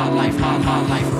my life, my, my life.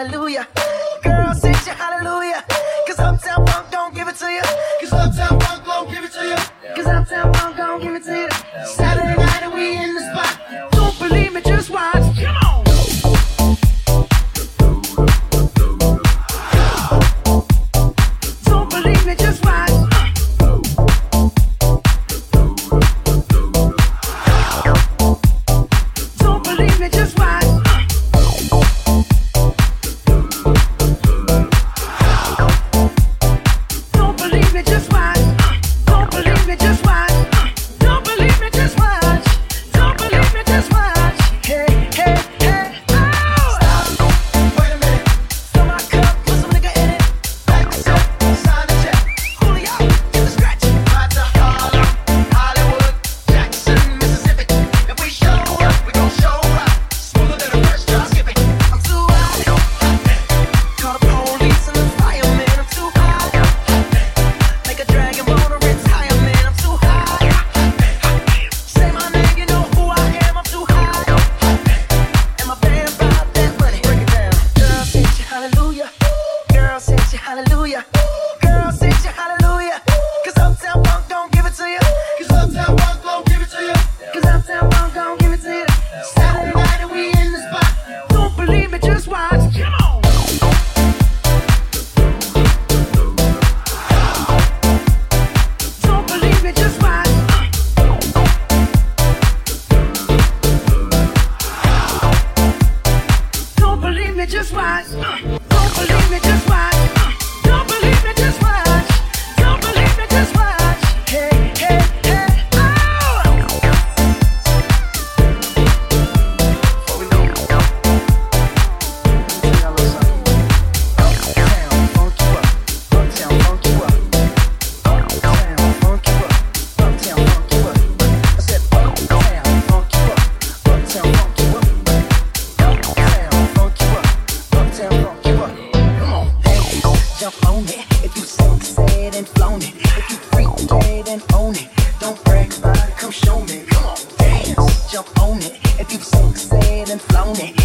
Hallelujah.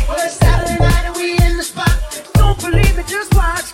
Well, it's Saturday night and we in the spot. Don't believe me, just watch.